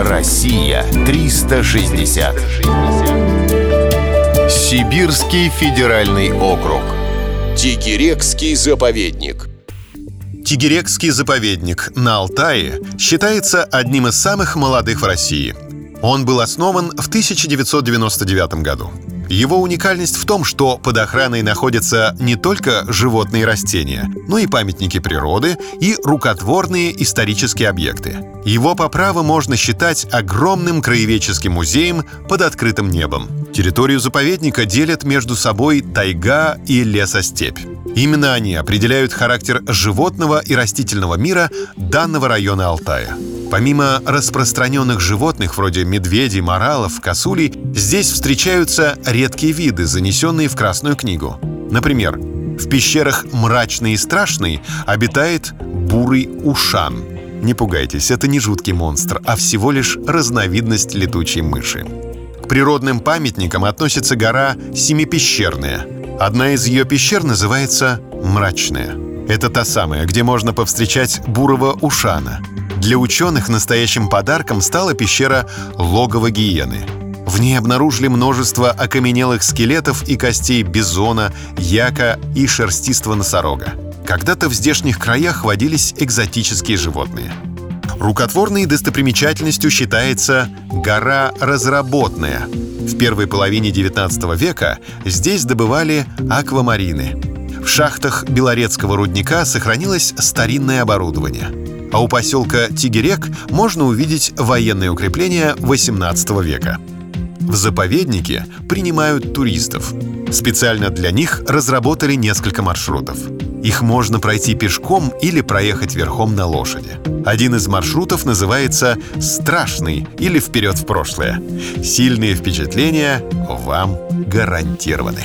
Россия 360. Сибирский федеральный округ. Тигирекский заповедник. Тигирекский заповедник на Алтае считается одним из самых молодых в России. Он был основан в 1999 году. Его уникальность в том, что под охраной находятся не только животные и растения, но и памятники природы и рукотворные исторические объекты. Его по праву можно считать огромным краеведческим музеем под открытым небом. Территорию заповедника делят между собой тайга и лесостепь. Именно они определяют характер животного и растительного мира данного района Алтая. Помимо распространенных животных вроде медведей, моралов, косулей, здесь встречаются редкие виды, занесенные в Красную книгу. Например, в пещерах Мрачный и Страшный обитает бурый ушан. Не пугайтесь, это не жуткий монстр, а всего лишь разновидность летучей мыши. К природным памятникам относится гора Семипещерная. Одна из ее пещер называется Мрачная. Это та самая, где можно повстречать бурого ушана – для ученых настоящим подарком стала пещера логово гиены. В ней обнаружили множество окаменелых скелетов и костей бизона, яка и шерстистого носорога. Когда-то в здешних краях водились экзотические животные. Рукотворной достопримечательностью считается гора Разработная. В первой половине XIX века здесь добывали аквамарины. В шахтах Белорецкого рудника сохранилось старинное оборудование – а у поселка Тигерек можно увидеть военные укрепления XVIII века. В заповеднике принимают туристов. Специально для них разработали несколько маршрутов. Их можно пройти пешком или проехать верхом на лошади. Один из маршрутов называется «Страшный» или «Вперед в прошлое». Сильные впечатления вам гарантированы.